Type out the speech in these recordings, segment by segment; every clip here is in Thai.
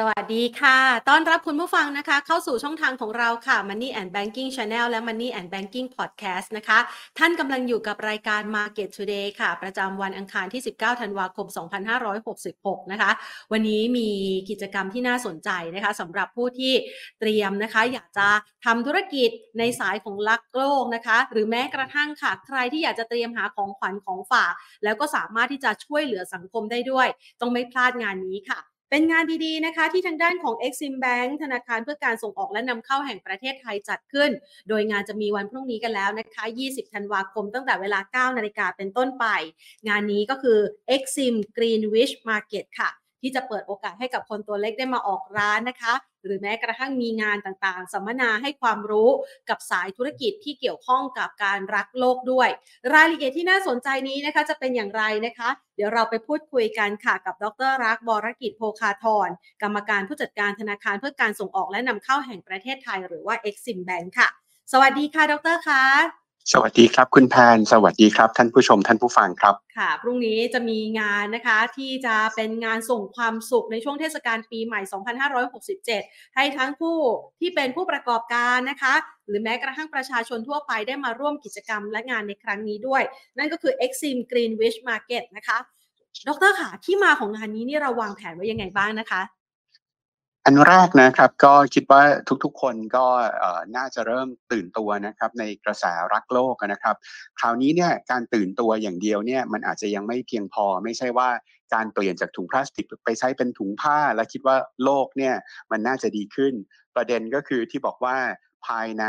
สวัสดีค่ะ ต้อนรับคุณผู้ฟังนะคะ เข้าสู่ช่องทางของเราค่ะ Money and Banking Channel และ Money and Banking Podcast นะคะ ท่านกำลังอยู่กับรายการ Market Today ค่ะ ประจำวันอังคารที่ 19 ธันวาคม 2566 นะคะ วันนี้มีกิจกรรมที่น่าสนใจนะคะสำหรับผู้ที่เตรียมนะคะ อยากจะทำธุรกิจในสายของลักโลกนะคะ หรือแม้กระทั่งค่ะ ใครที่อยากจะเตรียมหาของขวัญของฝาก แล้วก็สามารถที่จะช่วยเหลือสังคมได้ด้วย ต้องไม่พลาดงานนี้ค่ะ เป็นงานดีๆนะคะที่ทางด้านของ Exim Bank ธนาคารเพื่อการส่งออกและนำเข้าแห่งประเทศไทยจัดขึ้น โดยงานจะมีวันพรุ่งนี้กันแล้วนะคะ 20 ธันวาคมตั้งแต่เวลา 9 นาฬิกาเป็นต้นไป งานนี้ก็คือ Exim Greenwich Market ค่ะ ที่จะเปิดโอกาสให้กับคนตัวเล็กได้มาออกร้านนะคะ หรือแม้กระทั่งมีงานต่างๆ สัมมนาให้ความรู้กับสายธุรกิจที่เกี่ยวข้องกับการรักโลกด้วย รายละเอียดที่น่าสนใจนี้นะคะจะเป็นอย่างไรนะคะ เดี๋ยวเราไปพูดคุยกันค่ะกับดรรักบรกิจโพคาทรกรรมการผู้จัดการธนาคารเพื่อการส่งออกและนำเข้าแห่งประเทศไทย หรือว่า Exim Bank ค่ะ สวัสดีค่ะ ดรคะ สวัสดีครับคุณแพน สวัสดีครับ ท่านผู้ชมท่านผู้ฟังครับ ค่ะ พรุ่งนี้จะมีงานนะคะที่จะเป็นงานส่งความสุขในช่วงเทศกาลปีใหม่ 2567 ให้ทั้งผู้ที่เป็นผู้ประกอบการนะคะ หรือแม้กระทั่งประชาชนทั่วไปได้มาร่วมกิจกรรมและงานในครั้งนี้ด้วย นั่นก็คือ Exim Greenwich Market นะคะ ดรค่ะที่มาของงานนี้นี่เราวางแผนไว้ยังไงบ้างนะคะ อันแรกนะครับก็คิดว่าทุกๆ คนก็น่าจะเริ่มตื่นตัวนะครับในกระแสรักโลกนะครับ คราวนี้เนี่ยการตื่นตัวอย่างเดียวเนี่ยมันอาจจะยังไม่เพียงพอไม่ใช่ว่าการเปลี่ยนจากถุงพลาสติกไปใช้เป็นถุงผ้า และคิดว่าโลกเนี่ยมันน่าจะดีขึ้น ประเด็นก็คือที่บอกว่าภายใน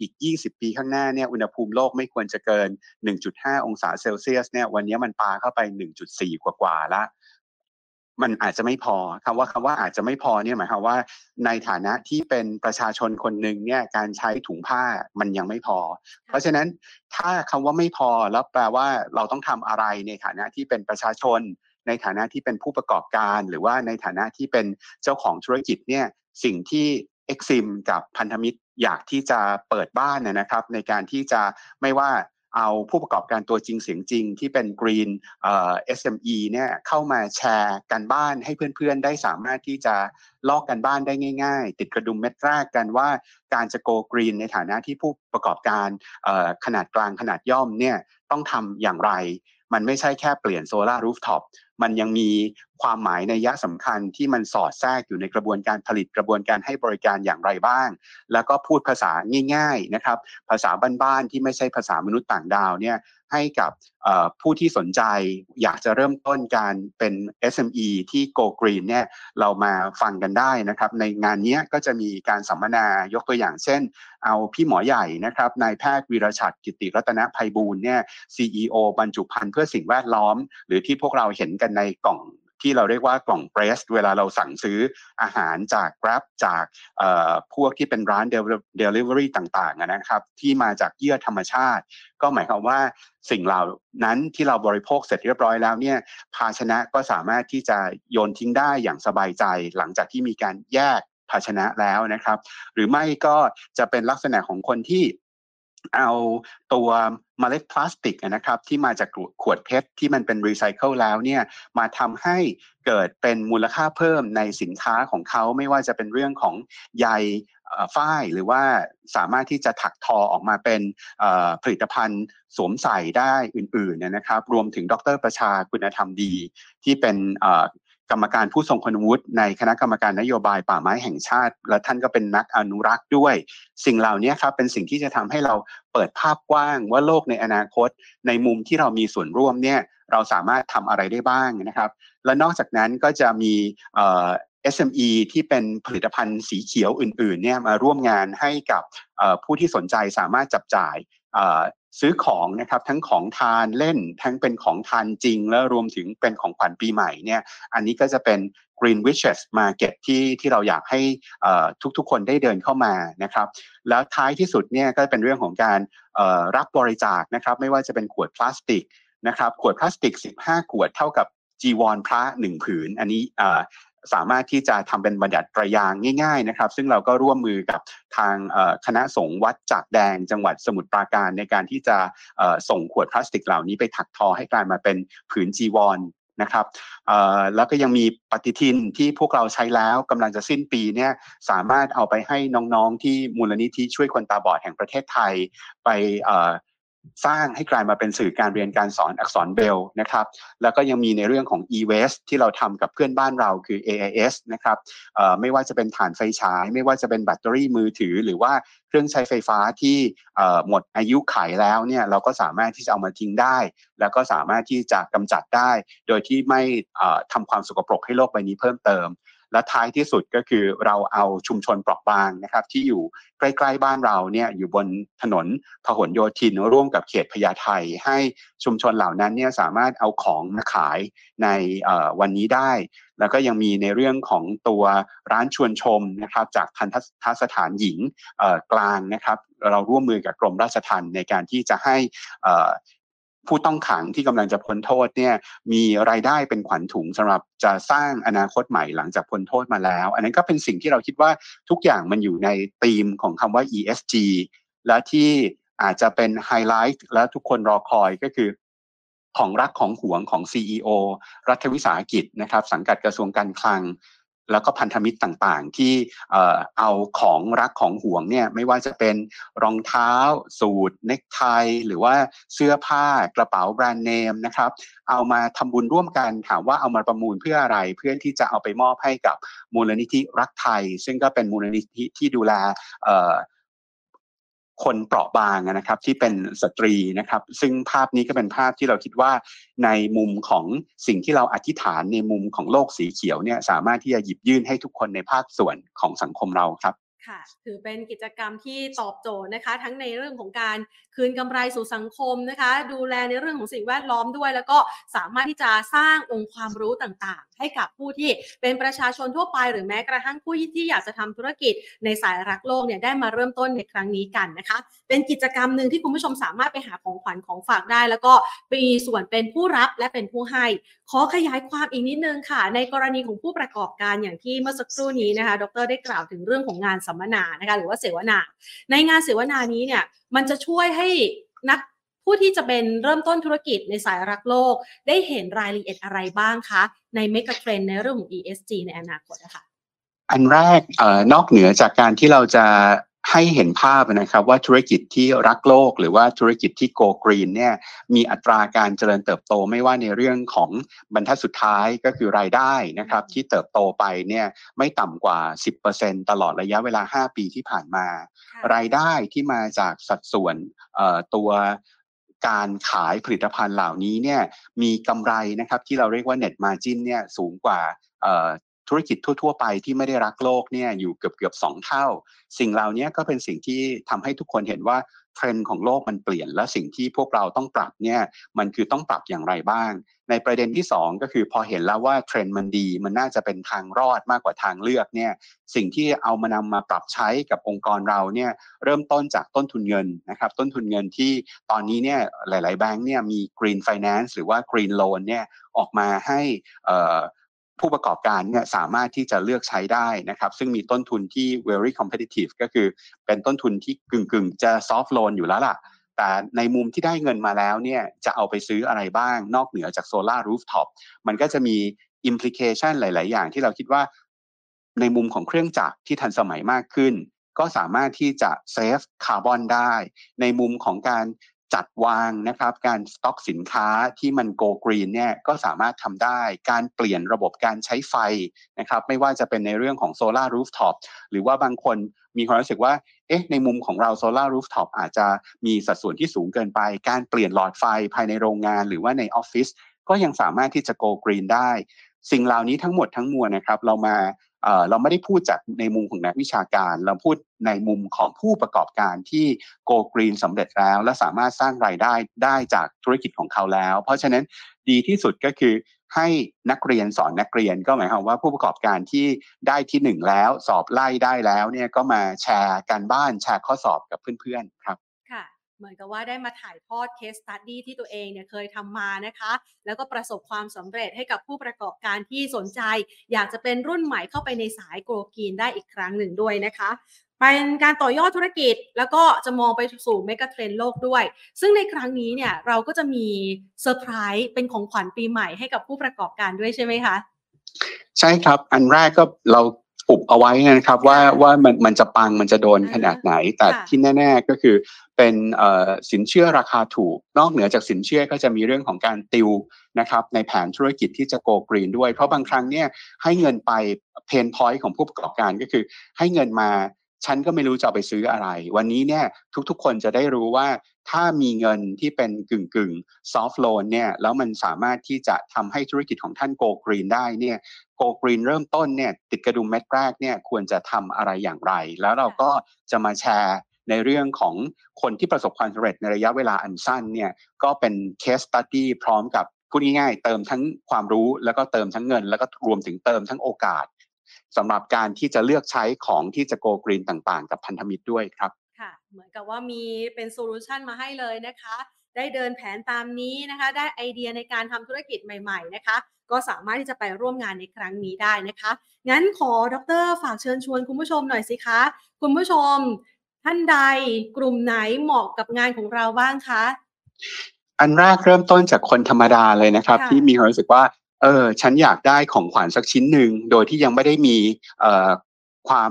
อีก 20 ปีข้างหน้าเนี่ยอุณหภูมิโลกไม่ควรจะเกิน 1.5 องศาเซลเซียสเนี่ยวันนี้มันปาเข้าไป 1.4 กว่าๆแล้ว มันอาจจะไม่พอคำว่าคำว่าอาจจะไม่พอเนี่ยหมายความว่า ในฐานะที่เป็นประชาชนคนหนึ่งเนี่ยการใช้ถุงผ้ามันยังไม่พอ เพราะฉะนั้นถ้าคำว่าไม่พอแล้วแปลว่าเราต้องทำอะไรในฐานะที่เป็นประชาชน ในฐานะที่เป็นผู้ประกอบการ หรือว่าในฐานะที่เป็นเจ้าของธุรกิจเนี่ยสิ่งที่ Exim กับพันธมิตรอยากที่จะเปิดบ้านนะครับ ในการที่จะไม่ว่า เอาผู้ประกอบการตัวจริงเสียงจริง ที่เป็น Green เอ่อ SME เนี่ยเข้ามาแชร์กันบ้านให้เพื่อนๆ ได้สามารถที่จะลอกกันบ้านได้ง่ายๆ ติดกระดุมเม็ดแรกกันว่าการจะโกกรีนในฐานะที่ผู้ประกอบการขนาดกลางขนาดย่อมเนี่ยต้องทำอย่างไร มันไม่ใช่แค่เปลี่ยนโซลารูฟท็อปมันยังมีความหมายในยะสำคัญที่มันสอดแทรกอยู่ในกระบวนการผลิตกระบวนการให้บริการอย่างไรบ้าง แล้วก็พูดภาษาง่ายๆนะครับ ภาษาบ้านๆที่ไม่ใช่ภาษามนุษย์ต่างดาวเนี่ยให้กับผู้ที่สนใจอยากจะเริ่มต้นการเป็น SME ที่ Go Green เนี่ยเรามาฟังกันได้นะครับ ในงานนี้ก็จะมีการสัมมนายกตัวอย่างเช่น เอาพี่หมอใหญ่นะครับนายแพทย์วีรชัดกิติรัตนภัยบูลเนี่ย CEO บรรจุภัณฑ์เพื่อสิ่งแวดล้อม หรือที่พวกเราเห็นกันในกล่องที่เราเรียกว่ากล่องเบรสเวลาเราสั่งซื้ออาหารจาก Grab จากพวกที่เป็นร้าน Delivery ต่างๆนะครับ ที่มาจากเยื่อธรรมชาติ ก็หมายความว่าสิ่งเหล่านั้นที่เราบริโภคเสร็จเรียบร้อยแล้วเนี่ยภาชนะก็สามารถที่จะโยนทิ้งได้อย่างสบายใจ หลังจากที่มีการแยกภาชนะแล้วนะครับ หรือไม่ก็จะเป็นลักษณะของคนที่ เอาตัวเมล็ดพลาสติกนะครับที่มาจากขวดเพชรที่มันเป็นรีไซเคิลแล้วเนี่ยมาทำให้เกิดเป็นมูลค่าเพิ่มในสินค้าของเขาไม่ว่าจะเป็นเรื่องของใยฝ้ายหรือว่าสามารถที่จะถักทอออกมาเป็นผลิตภัณฑ์สวมใส่ได้อื่นๆนะครับ รวมถึงดรประชาคุณธรรมดี ที่เป็น กรรมการผู้ทรงคุณวุฒิในคณะกรรมการนโยบายป่าไม้แห่งชาติ และท่านก็เป็นนักอนุรักษ์ด้วย สิ่งเหล่านี้ครับเป็นสิ่งที่จะทำให้เราเปิดภาพกว้างว่าโลกในอนาคต ในมุมที่เรามีส่วนร่วมเนี่ยเราสามารถทำอะไรได้บ้างนะครับ และนอกจากนั้นก็จะมี SME ที่เป็นผลิตภัณฑ์สีเขียวอื่นๆเนี่ยมาร่วมงานให้กับผู้ที่สนใจสามารถจับจ่าย ซื้อของนะครับทั้งของทานเล่นทั้งเป็นของทานจริง แล้วรวมถึงเป็นของขวัญปีใหม่เนี่ยอันนี้ก็จะเป็น Green Wishes Market ที่ที่เราอยากให้ทุกๆ คนได้เดินเข้ามานะครับแล้วท้ายที่สุดเนี่ยก็เป็นเรื่องของการรับบริจาคนะครับไม่ว่าจะเป็นขวดพลาสติกนะครับขวดพลาสติก 15 ขวดเท่ากับจีวรพระหนึ่งผืน อันนี้ สามารถที่จะทำเป็นบัญญัติประยางง่าย ๆนะครับ ซึ่งเราก็ร่วมมือกับทางคณะสงฆ์วัดจากแดงจังหวัดสมุทรปราการในการที่จะส่งขวดพลาสติกเหล่านี้ไปถักทอให้กลายมาเป็นผืนจีวรนะครับแล้วก็ยังมีปฏิทินที่พวกเราใช้แล้วกำลังจะสิ้นปีเนี่ยสามารถเอาไปให้น้องๆที่มูลนิธิช่วยคนตาบอดแห่งประเทศไทยไป สร้างให้กลายมาเป็นสื่อการเรียนการสอนอักษรเบลนะครับแล้วก็ยังมีในเรื่องของ e-waste ที่เราทำกับเพื่อนบ้านเราคือ AIS นะครับไม่ว่าจะเป็นฐานไฟฉาย ไม่ว่าจะเป็นแบตเตอรี่มือถือ หรือว่าเครื่องใช้ไฟฟ้าที่หมดอายุไขแล้วเนี่ยเราก็สามารถที่จะเอามาทิ้งได้ แล้วก็สามารถที่จะกำจัดได้ โดยที่ไม่ทำความสกปรกให้โลกใบนี้เพิ่มเติม และท้ายที่สุดก็คือเราเอาชุมชนเปราะบางนะครับที่อยู่ใกล้ๆบ้านเราเนี่ยอยู่บนถนนพหลโยธินร่วมกับเขตพญาไทให้ชุมชนเหล่านั้นเนี่ยสามารถเอาของมาขายในวันนี้ได้ แล้วก็ยังมีในเรื่องของตัวร้านชวนชมนะครับจากทันทสถานหญิงกลางนะครับเราร่วมมือกับกรมราชทัณฑ์ในการที่จะให้ ผู้ต้องขังที่กำลังจะพ้นโทษเนี่ยมีรายได้เป็นขวัญถุงสำหรับจะสร้างอนาคตใหม่หลังจากพ้นโทษมาแล้ว อันนั้นก็เป็นสิ่งที่เราคิดว่าทุกอย่างมันอยู่ในธีมของคำว่า ESG และที่อาจจะเป็นไฮไลท์และทุกคนรอคอยก็คือของรักของหวงของ CEO รัฐวิสาหกิจนะครับ สังกัดกระทรวงการคลัง แล้วก็พันธมิตรต่างๆ ที่เอาของรักของห่วงเนี่ยไม่ว่าจะเป็นรองเท้า สูทเนคไทหรือว่าเสื้อผ้ากระเป๋าแบรนด์เนมนะครับ เอามาทำบุญร่วมกันถามว่าเอามาประมูลเพื่ออะไรเพื่อที่จะเอาไปมอบให้กับมูลนิธิรักไทย ซึ่งก็เป็นมูลนิธิที่ดูแล คนเปราะบางนะครับที่เป็นสตรีนะครับ ซึ่งภาพนี้ก็เป็นภาพที่เราคิดว่าในมุมของสิ่งที่เราอธิษฐานในมุมของโลกสีเขียวเนี่ยสามารถที่จะหยิบยื่นให้ทุกคนในภาคส่วนของสังคมเราครับ ค่ะ ถือเป็นกิจกรรมที่ตอบโจทย์นะคะ ทั้งในเรื่องของการคืนกำไรสู่สังคมนะคะ ดูแลในเรื่องของสิ่งแวดล้อมด้วย แล้วก็สามารถที่จะสร้างองค์ความรู้ต่างๆ ให้กับผู้ที่เป็นประชาชนทั่วไป หรือแม้กระทั่งผู้ที่อยากจะทำธุรกิจในสายรักโลกเนี่ยได้มาเริ่มต้นในครั้งนี้กันนะคะ เป็นกิจกรรมหนึ่งที่คุณผู้ชมสามารถไปหาของขวัญของฝากได้ แล้วก็มีส่วนเป็นผู้รับและเป็นผู้ให้ขอขยายความอีกนิดนึงค่ะ ในกรณีของผู้ประกอบการอย่างที่เมื่อสักครู่นี้นะคะ ดรได้กล่าวถึงเรื่องของงานสัมมนานะคะ หรือว่าเสวนา ในงานเสวนานี้เนี่ย มันจะช่วยให้นักผู้ที่จะเป็นเริ่มต้นธุรกิจในสายรักโลก ได้เห็นรายละเอียดอะไรบ้างคะ ในเมกะเทรนในเรื่องของ ESG ในอนาคตนะคะอันแรกเอ่อนอกเหนือจากการที่เราจะ ให้เห็นภาพนะครับว่าธุรกิจที่รักโลก หรือว่าธุรกิจที่โกกรีนเนี่ยมีอัตราการเจริญเติบโตไม่ว่าในเรื่องของบรรทัดสุดท้ายก็คือรายได้นะครับที่เติบโตไปเนี่ยไม่ต่ำกว่า 10%ตลอดระยะเวลา 5 ปีที่ผ่านมา รายได้ที่มาจากสัดส่วนตัวการขายผลิตภัณฑ์เหล่านี้เนี่ยมีกำไรนะครับที่เราเรียกว่า net margin เนี่ยสูงกว่า ธุรกิจทั่ว ๆ ไปที่ไม่ได้รักโลกเนี่ยอยู่เกือบเกือบสองเท่า สิ่งเหล่านี้ก็เป็นสิ่งที่ทำให้ทุกคนเห็นว่าเทรนด์ของโลกมันเปลี่ยน และสิ่งที่พวกเราต้องปรับเนี่ยมันคือต้องปรับอย่างไรบ้าง ในประเด็นที่ 2 ก็คือพอเห็นแล้วว่าเทรนด์มันดี มันน่าจะเป็นทางรอดมากกว่าทางเลือกเนี่ยสิ่งที่เอามานำมาปรับใช้กับองค์กรเราเนี่ยเริ่มต้นจากต้นทุนเงินนะครับต้นทุนเงินที่ตอนนี้เนี่ยหลาย ๆ แบงค์เนี่ยมี Green Finance หรือว่า Green Loan เนี่ยออกมาให้ ผู้ประกอบการเนี่ยสามารถที่จะเลือกใช้ได้นะครับ ซึ่งมีต้นทุนที่ very competitive ก็คือเป็นต้นทุนที่กึ่งๆ จะ soft loan อยู่แล้วล่ะ แต่ในมุมที่ได้เงินมาแล้วเนี่ยจะเอาไปซื้ออะไรบ้างนอกเหนือจากโซลาร์รูฟท็อปมันก็จะมี implication หลาย ๆ อย่างที่เราคิดว่า ในมุมของเครื่องจักรที่ทันสมัยมากขึ้น ก็สามารถที่จะ save คาร์บอนได้ ในมุมของการ จัดวางนะครับการสต็อกสินค้าที่มัน go green เนี่ยก็สามารถทำได้ การเปลี่ยนระบบการใช้ไฟนะครับไม่ว่าจะเป็นในเรื่องของ solar rooftop หรือว่าบางคนมีความรู้สึกว่าเอ๊ะในมุมของเรา solar rooftop อาจจะมีสัดส่วนที่สูงเกินไป การเปลี่ยนหลอดไฟภายในโรงงานหรือว่าในออฟฟิศก็ยังสามารถที่จะโกกรีนได้ สิ่งเหล่านี้ทั้งหมดทั้งมวลนะครับเรามา เราไม่ได้พูดจากในมุมของนักวิชาการ เราพูดในมุมของผู้ประกอบการที่โกกรีนสำเร็จแล้ว และสามารถสร้างรายได้ได้จากธุรกิจของเขาแล้ว เพราะฉะนั้นดีที่สุดก็คือให้นักเรียนสอนนักเรียนก็หมายความว่าผู้ประกอบการที่ได้ที่หนึ่งแล้ว สอบไล่ได้แล้วเนี่ยก็มาแชร์การบ้านแชร์ข้อสอบกับเพื่อนๆครับ เหมือนกับว่าได้มาถ่ายทอด case study ที่ตัวเองเนี่ยเคยทำมานะคะ แล้วก็ประสบความสำเร็จให้กับผู้ประกอบการที่สนใจ อยากจะเป็นรุ่นใหม่เข้าไปในสาย go green ได้อีกครั้งหนึ่งด้วยนะคะเป็นการต่อยอดธุรกิจแล้วก็จะมองไปสู่ megatrend โลกด้วย ซึ่งในครั้งนี้เนี่ยเราก็จะมีเซอร์ไพรส์เป็นของขวัญปีใหม่ให้กับผู้ประกอบการด้วยใช่ไหมคะ ใช่ครับ อันแรกก็เรา อุบเอาไว้นะครับว่าว่ามันมันจะปังมันจะโดนขนาดไหน แต่ที่แน่ ๆก็คือเป็นสินเชื่อราคาถูก นอกเหนือจากสินเชื่อก็จะมีเรื่องของการติวนะครับในแผนธุรกิจที่จะ go green ด้วย เพราะบางครั้งเนี่ยให้เงินไป pain point ของผู้ประกอบการก็คือให้เงินมา ฉันก็ไม่รู้จะไปซื้ออะไร วันนี้เนี่ยทุกๆ คนจะได้รู้ว่าถ้ามีเงินที่เป็นกึ่งกึ่ง soft loan เนี่ยแล้วมันสามารถที่จะทำให้ธุรกิจของท่าน go green ได้เนี่ย go green เริ่มต้นเนี่ยติดกระดุมเม็ดแรกเนี่ยควรจะทำอะไรอย่างไร แล้วเราก็จะมาแชร์ในเรื่องของคนที่ประสบความสำเร็จในระยะเวลาอันสั้นเนี่ยก็เป็น case study พร้อมกับพูดง่ายๆเติมทั้งความรู้แล้วก็เติมทั้งเงิน แล้วก็รวมถึงเติมทั้งโอกาส สำหรับการที่จะเลือกใช้ของที่จะ go green ต่างๆ กับพันธมิตรด้วยครับค่ะเหมือนกับว่ามีเป็น solution มาให้เลยนะคะ ได้เดินแผนตามนี้นะคะ ได้ไอเดียในการทำธุรกิจใหม่ๆนะคะ ก็สามารถที่จะไปร่วมงานในครั้งนี้ได้นะคะ งั้นขอดรฝากเชิญชวนคุณผู้ชมหน่อยสิคะ คุณผู้ชม ท่านใดกลุ่มไหนเหมาะกับงานของเราบ้างคะอันแรกเริ่มต้นจากคนธรรมดาเลยนะครับ ที่มีความรู้สึกว่า เออฉันอยากได้ของขวัญสักชิ้นหนึ่งโดยที่ยังไม่ได้มีเอ่อความ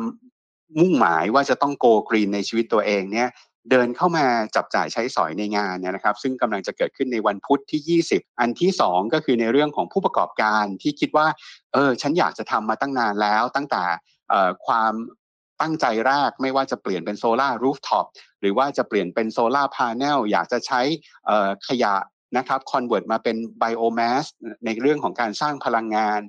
มุ่งหมายว่าจะต้องโกกรีนในชีวิตตัวเองเนี่ยเดินเข้ามาจับจ่ายใช้สอยในงานเนี่ยนะครับ ซึ่งกำลังจะเกิดขึ้นในวันพุธที่ 20 อันที่ 2 ก็คือในเรื่องของผู้ประกอบการที่คิดว่าเออฉันอยากจะทำมาตั้งนานแล้วตั้งแต่ความตั้งใจแรกไม่ว่าจะเปลี่ยนเป็น solar rooftop หรือว่าจะเปลี่ยนเป็น solar panel อยากจะใช้ขยะ นะครับ convert มาเป็น biomass ในเรื่องของการสร้างพลังงาน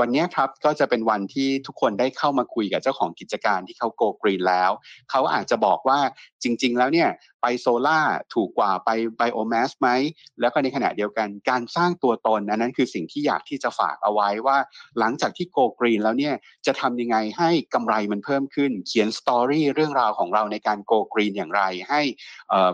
วันนี้ครับก็จะเป็นวันที่ทุกคนได้เข้ามาคุยกับเจ้าของกิจการที่เขา go green แล้ว เขาอาจจะบอกว่าจริง ๆ แล้วเนี่ยไปโซล่าถูกกว่าไป biomass ไหม แล้วก็ในขณะเดียวกันการสร้างตัวตนอันนั้นคือสิ่งที่อยากที่จะฝากเอาไว้ว่า หลังจากที่ go green แล้วเนี่ยจะทำยังไงให้กำไรมันเพิ่มขึ้น เขียน story เรื่องราวของเราในการ go green อย่างไร ให้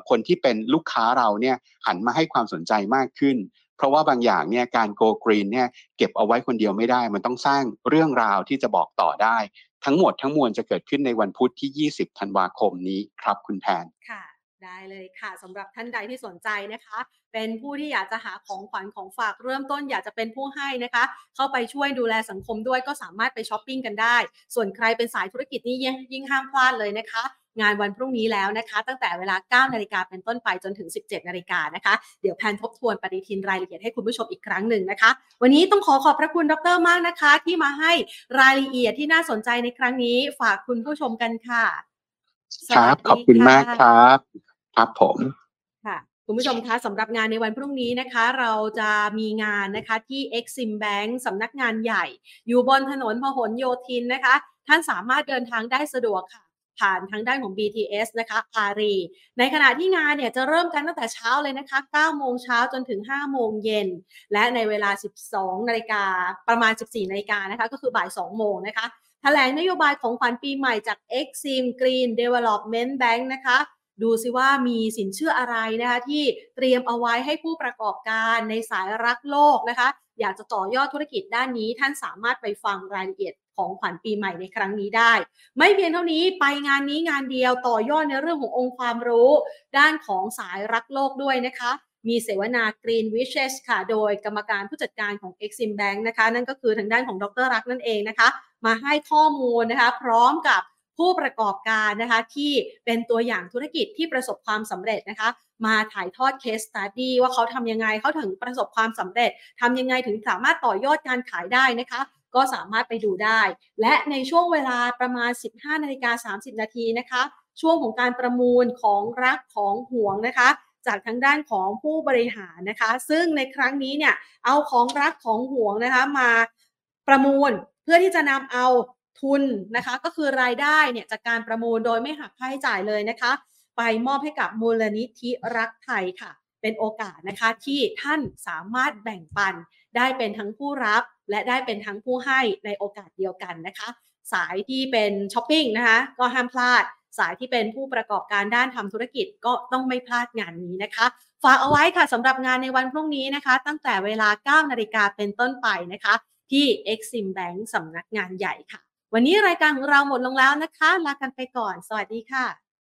คนที่เป็นลูกค้าเราเนี่ยหันมาให้ความสนใจมากขึ้น เพราะว่าบางอย่างเนี่ยการ go green เนี่ยเก็บเอาไว้คนเดียวไม่ได้ มันต้องสร้างเรื่องราวที่จะบอกต่อได้ ทั้งหมดทั้งมวลจะเกิดขึ้นในวันพุธที่ 20 ธันวาคมนี้ครับคุณแทนค่ะได้เลยค่ะสำหรับท่านใดที่สนใจนะคะ เป็นผู้ที่อยากจะหาของขวัญของฝากเริ่มต้นอยากจะเป็นผู้ให้นะคะ เข้าไปช่วยดูแลสังคมด้วยก็สามารถไปช้อปปิ้งกันได้ ส่วนใครเป็นสายธุรกิจนี่ยิ่งห้ามพลาดเลยนะคะ งานวันพรุ่งนี้แล้วนะคะ ตั้งแต่เวลา 9 นาฬิกาเป็นต้นไปจนถึง 17 นาฬิกานะคะ เดี๋ยวแพนทบทวนปฏิทินรายละเอียดให้คุณผู้ชมอีกครั้งหนึ่งนะคะ วันนี้ต้องขอขอบพระคุณดรมากนะคะ ที่มาให้รายละเอียดที่น่าสนใจในครั้งนี้ ฝากคุณผู้ชมกันค่ะ ครับ ขอบคุณมากครับ ครับผมค่ะคุณผู้ชมคะสำหรับงานในวันพรุ่งนี้นะคะ เราจะมีงานนะคะที่ Exim Bank สำนักงานใหญ่ อยู่บนถนนพหลโยธินนะคะ ท่านสามารถเดินทางได้สะดวกค่ะ ผ่านทางด้านของ BTS นะคะอารีในขณะที่งานเนี่ยจะเริ่มกันตั้งแต่เช้าเลยนะคะ 9 โมงเช้าจนถึง 5 โมงเย็น และในเวลา 12 นาฬิกาประมาณ 14 นาฬิกานะคะ ก็คือบ่าย 2 โมงนะคะแถลงนโยบายของขวัญปีใหม่จาก Exim Green Development Bank นะคะ ดูซิว่ามีสินเชื่ออะไรนะคะที่เตรียมเอาไว้ให้ผู้ประกอบการในสายรักโลกนะคะ อยากจะต่อยอดธุรกิจด้านนี้ท่านสามารถไปฟังรายละเอียดของขวัญปีใหม่ในครั้งนี้ได้ ไม่เพียงเท่านี้ไปงานนี้งานเดียวต่อยอดในเรื่องขององค์ความรู้ ด้านของสายรักโลกด้วยนะคะมีเสวนา Green Wishes ค่ะ โดยกรรมการผู้จัดการของ Exim Bank นะคะ นั่นก็คือทางด้านของดรรักนั่นเองนะคะ มาให้ข้อมูลนะคะ พร้อมกับ ผู้ประกอบการนะคะที่เป็นตัวอย่างธุรกิจที่ประสบความสำเร็จนะคะมาถ่ายทอดเคสตัดดี้ว่าเขาทำยังไงเขาถึงประสบความสำเร็จทำยังไงถึงสามารถต่อยอดการขายได้นะคะก็สามารถไปดูได้ และในช่วงเวลาประมาณ 15นาฬิกา30 นาทีนะคะ ช่วงของการประมูลของรักของห่วงนะคะ จากทางด้านของผู้บริหารนะคะ ซึ่งในครั้งนี้เนี่ยเอาของรักของห่วงนะคะมาประมูลเพื่อที่จะนำเอา ทุนนะคะ ก็คือรายได้เนี่ยจากการประมูลโดยไม่หักค่าใช้จ่ายเลยนะคะ ไปมอบให้กับมูลนิธิรักไทยค่ะ เป็นโอกาสนะคะที่ท่านสามารถแบ่งปันได้เป็นทั้งผู้รับ และได้เป็นทั้งผู้ให้ในโอกาสเดียวกันนะคะ สายที่เป็นช้อปปิ้งนะคะก็ห้ามพลาดสายที่เป็นผู้ประกอบการด้านทำธุรกิจก็ต้องไม่พลาดงานนี้นะคะ ฝากเอาไว้ค่ะสำหรับงานในวันพรุ่งนี้นะคะ ตั้งแต่เวลา 9 นาฬิกาเป็นต้นไปนะคะ ที่ Exim Bank สำนักงานใหญ่ค่ะ วันนี้รายการของเราหมดลงแล้วนะคะ ลากันไปก่อน สวัสดีค่ะ